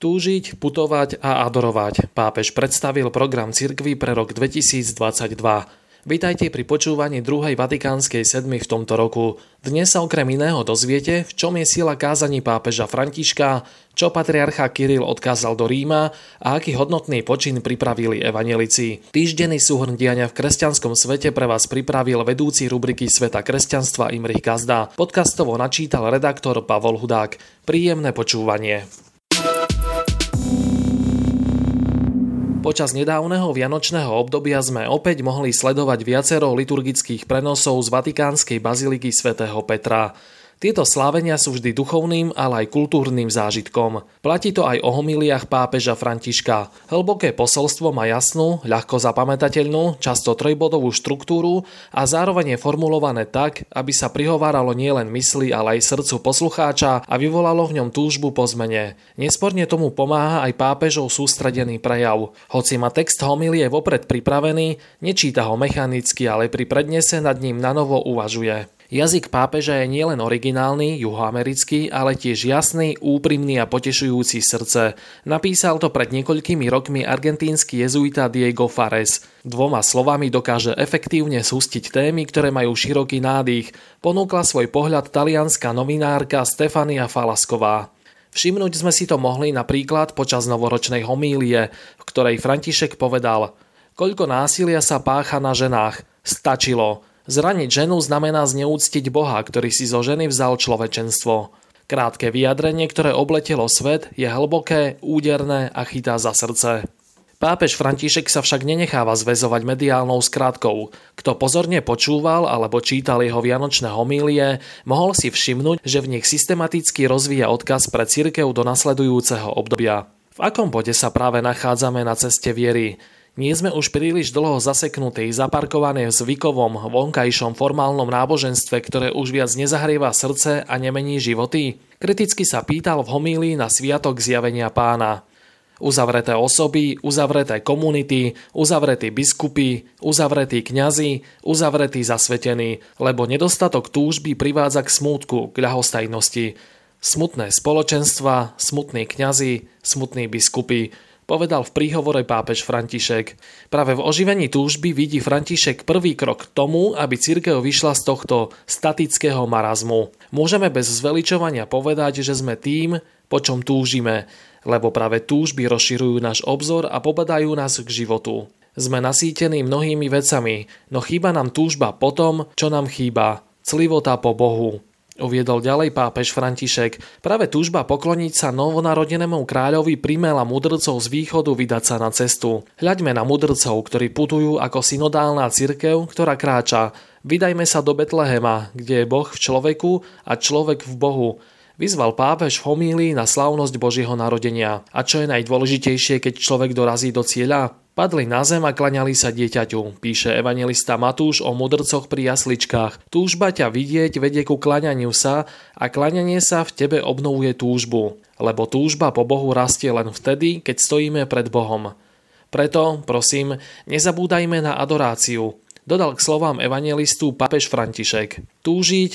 Túžiť, putovať a adorovať. Pápež predstavil program cirkvy pre rok 2022. Vítajte pri počúvaní druhej Vatikánskej sedmy v tomto roku. Dnes sa okrem iného dozviete, v čom je sila kázaní pápeža Františka, čo patriarcha Kiril odkázal do Ríma a aký hodnotný počin pripravili evanelici. Týždenný súhrn diania v kresťanskom svete pre vás pripravil vedúci rubriky Sveta kresťanstva Imrich Gazda. Podcastovo načítal redaktor Pavol Hudák. Príjemné počúvanie. Počas nedávneho vianočného obdobia sme opäť mohli sledovať viacero liturgických prenosov z Vatikánskej baziliky svätého Petra. Tieto slávenia sú vždy duchovným, ale aj kultúrnym zážitkom. Platí to aj o homíliách pápeža Františka. Hlboké posolstvo má jasnú, ľahko zapamätateľnú, často trojbodovú štruktúru a zároveň je formulované tak, aby sa prihováralo nielen mysli, ale aj srdcu poslucháča a vyvolalo v ňom túžbu po zmene. Nesporne tomu pomáha aj pápežov sústredený prejav. Hoci má text homílie vopred pripravený, nečíta ho mechanicky, ale pri prednese nad ním nanovo uvažuje. Jazyk pápeža je nielen originálny, juhoamerický, ale tiež jasný, úprimný a potešujúci srdce. Napísal to pred niekoľkými rokmi argentínsky jezuita Diego Fares. Dvoma slovami dokáže efektívne sústiť témy, ktoré majú široký nádych. Ponúkla svoj pohľad talianská novinárka Stefania Falasková. Všimnúť sme si to mohli napríklad počas novoročnej homílie, v ktorej František povedal Koľko násilia sa pácha na ženách. Stačilo. Zraniť ženu znamená zneúctiť Boha, ktorý si zo ženy vzal človečenstvo. Krátke vyjadrenie, ktoré obletelo svet, je hlboké, úderné a chytá za srdce. Pápež František sa však nenecháva zväzovať mediálnou skratkou. Kto pozorne počúval alebo čítal jeho vianočné homílie, mohol si všimnúť, že v nich systematicky rozvíja odkaz pre cirkev do nasledujúceho obdobia. V akom bode sa práve nachádzame na ceste viery? Nie sme už príliš dlho zaseknutí, zaparkované v zvykovom, vonkajšom formálnom náboženstve, ktoré už viac nezahrieva srdce a nemení životy? Kriticky sa pýtal v homílii na sviatok zjavenia pána. Uzavreté osoby, uzavreté komunity, uzavretí biskupy, uzavretí kňazi, uzavretí zasvetení, lebo nedostatok túžby privádza k smútku, k ľahostajnosti. Smutné spoločenstva, smutní kňazi, smutní biskupy, povedal v príhovore pápež František. Práve v oživení túžby vidí František prvý krok k tomu, aby církev vyšla z tohto statického marazmu. Môžeme bez zveličovania povedať, že sme tým, po čom túžime, lebo práve túžby rozširujú náš obzor a pobadajú nás k životu. Sme nasýtení mnohými vecami, no chýba nám túžba po tom, čo nám chýba. Clivota po Bohu. Uviedol ďalej pápež František. Práve túžba pokloniť sa novonarodenému kráľovi primela mudrcov z východu vydať sa na cestu. Hľaďme na mudrcov, ktorí putujú ako synodálna cirkev, ktorá kráča. Vydajme sa do Betlehema, kde je Boh v človeku a človek v Bohu. Vyzval pápež v homílii na slavnosť Božieho narodenia. A čo je najdôležitejšie, keď človek dorazí do cieľa? Padli na zem a klaňali sa dieťaťu, píše evangelista Matúš o mudrcoch pri jasličkách. Túžba ťa vidieť vedie ku klaňaniu sa a klaňanie sa v tebe obnovuje túžbu, lebo túžba po Bohu rastie len vtedy, keď stojíme pred Bohom. Preto, prosím, nezabúdajme na adoráciu. Dodal k slovám evangelistu papež František. Túžiť,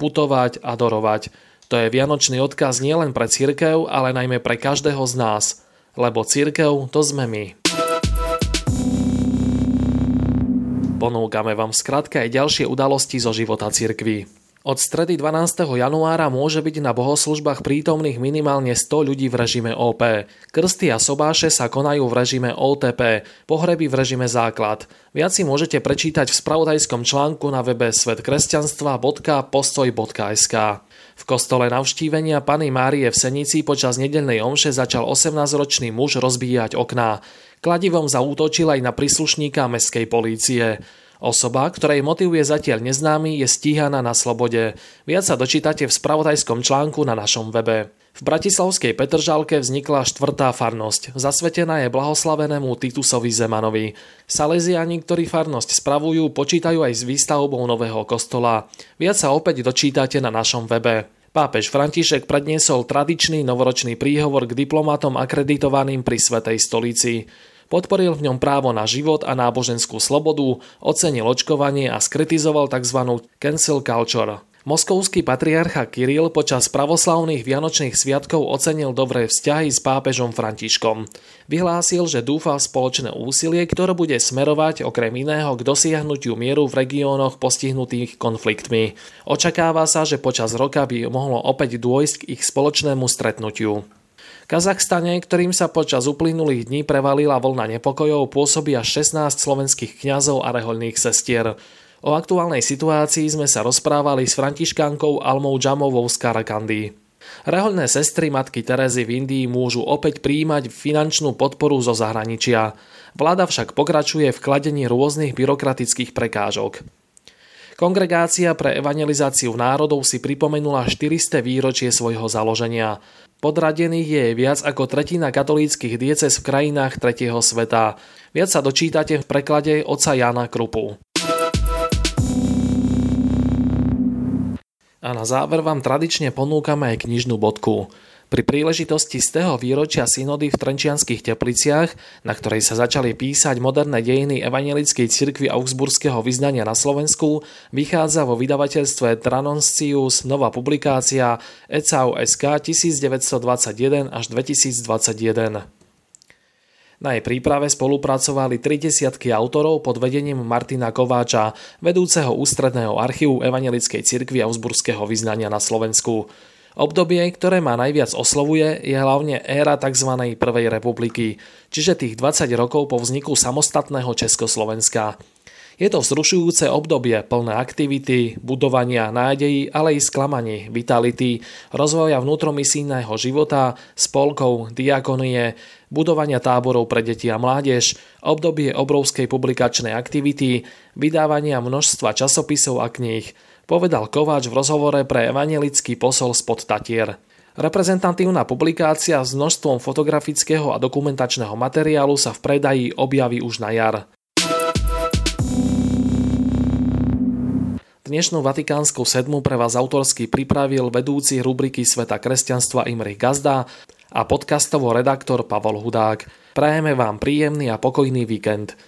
putovať, adorovať. To je vianočný odkaz nielen pre církev, ale najmä pre každého z nás. Lebo církev to sme my. Ponúkame vám skratke aj ďalšie udalosti zo života cirkví. Od stredy 12. januára môže byť na bohoslužbách prítomných minimálne 100 ľudí v režime OP. Krsty a sobáše sa konajú v režime OTP, pohreby v režime základ. Viac si môžete prečítať v spravodajskom článku na webe svetkresťanstva.postoj.sk. V kostole navštívenia Pany Márie v Senici počas nedelnej omše začal 18-ročný muž rozbíjať okná. Kladivom zaútočil aj na príslušníka mestskej polície. Osoba, ktorej motiv je zatiaľ neznámy, je stíhaná na slobode. Viac sa dočítate v spravodajskom článku na našom webe. V bratislavskej Petržalke vznikla štvrtá farnosť. Zasvetená je blahoslavenému Titusovi Zemanovi. Salesiani, ktorí farnosť spravujú, počítajú aj s výstavbou nového kostola. Viac sa opäť dočítate na našom webe. Pápež František predniesol tradičný novoročný príhovor k diplomatom akreditovaným pri Svetej stolici. Podporil v ňom právo na život a náboženskú slobodu, ocenil očkovanie a skritizoval tzv. cancel culture. Moskovský patriarcha Kiril počas pravoslavných vianočných sviatkov ocenil dobré vzťahy s pápežom Františkom. Vyhlásil, že dúfa v spoločné úsilie, ktoré bude smerovať okrem iného k dosiahnutiu mieru v regiónoch postihnutých konfliktmi. Očakáva sa, že počas roka by mohlo opäť dôjsť k ich spoločnému stretnutiu. Kazachstane, ktorým sa počas uplynulých dní prevalila vlna nepokojov, pôsobí až 16 slovenských kňazov a rehoľných sestier. O aktuálnej situácii sme sa rozprávali s františkánkou Almou Džamovou z Karakandy. Rehoľné sestry matky Terezy v Indii môžu opäť príjmať finančnú podporu zo zahraničia. Vláda však pokračuje v kladení rôznych byrokratických prekážok. Kongregácia pre evangelizáciu národov si pripomenula 400 výročie svojho založenia. Podradených je viac ako tretina katolíckých dieces v krajinách tretieho sveta. Viac sa dočítate v preklade oca Jana Krupu. A na záver vám tradične ponúkame aj knižnú bodku. Pri príležitosti z tého výročia synody v Trenčianských tepliciach, na ktorej sa začali písať moderné dejiny Evangelickej cirkvi Augsburského vyznania na Slovensku, vychádza vo vydavateľstve Tranoncius nová publikácia ECAU SK 1921 až 2021. Na jej príprave spolupracovali tri desiatky autorov pod vedením Martina Kováča, vedúceho ústredného archívu Evangelickej cirkvi Augsburského vyznania na Slovensku. Obdobie, ktoré ma najviac oslovuje, je hlavne éra tzv. Prvej republiky, čiže tých 20 rokov po vzniku samostatného Československa. Je to vzrušujúce obdobie plné aktivity, budovania nádejí, ale i sklamaní, vitality, rozvoja vnútromisijného života, spolkov, diakonie, budovania táborov pre deti a mládež, obdobie obrovskej publikačnej aktivity, vydávania množstva časopisov a kníh, povedal Kováč v rozhovore pre evangelický posol spod Tatier. Reprezentatívna publikácia s množstvom fotografického a dokumentačného materiálu sa v predaji objaví už na jar. Dnešnú Vatikánsku sedmu pre vás autorsky pripravil vedúci rubriky Sveta kresťanstva Imrich Gazda a podcastovo redaktor Pavol Hudák. Prajeme vám príjemný a pokojný víkend.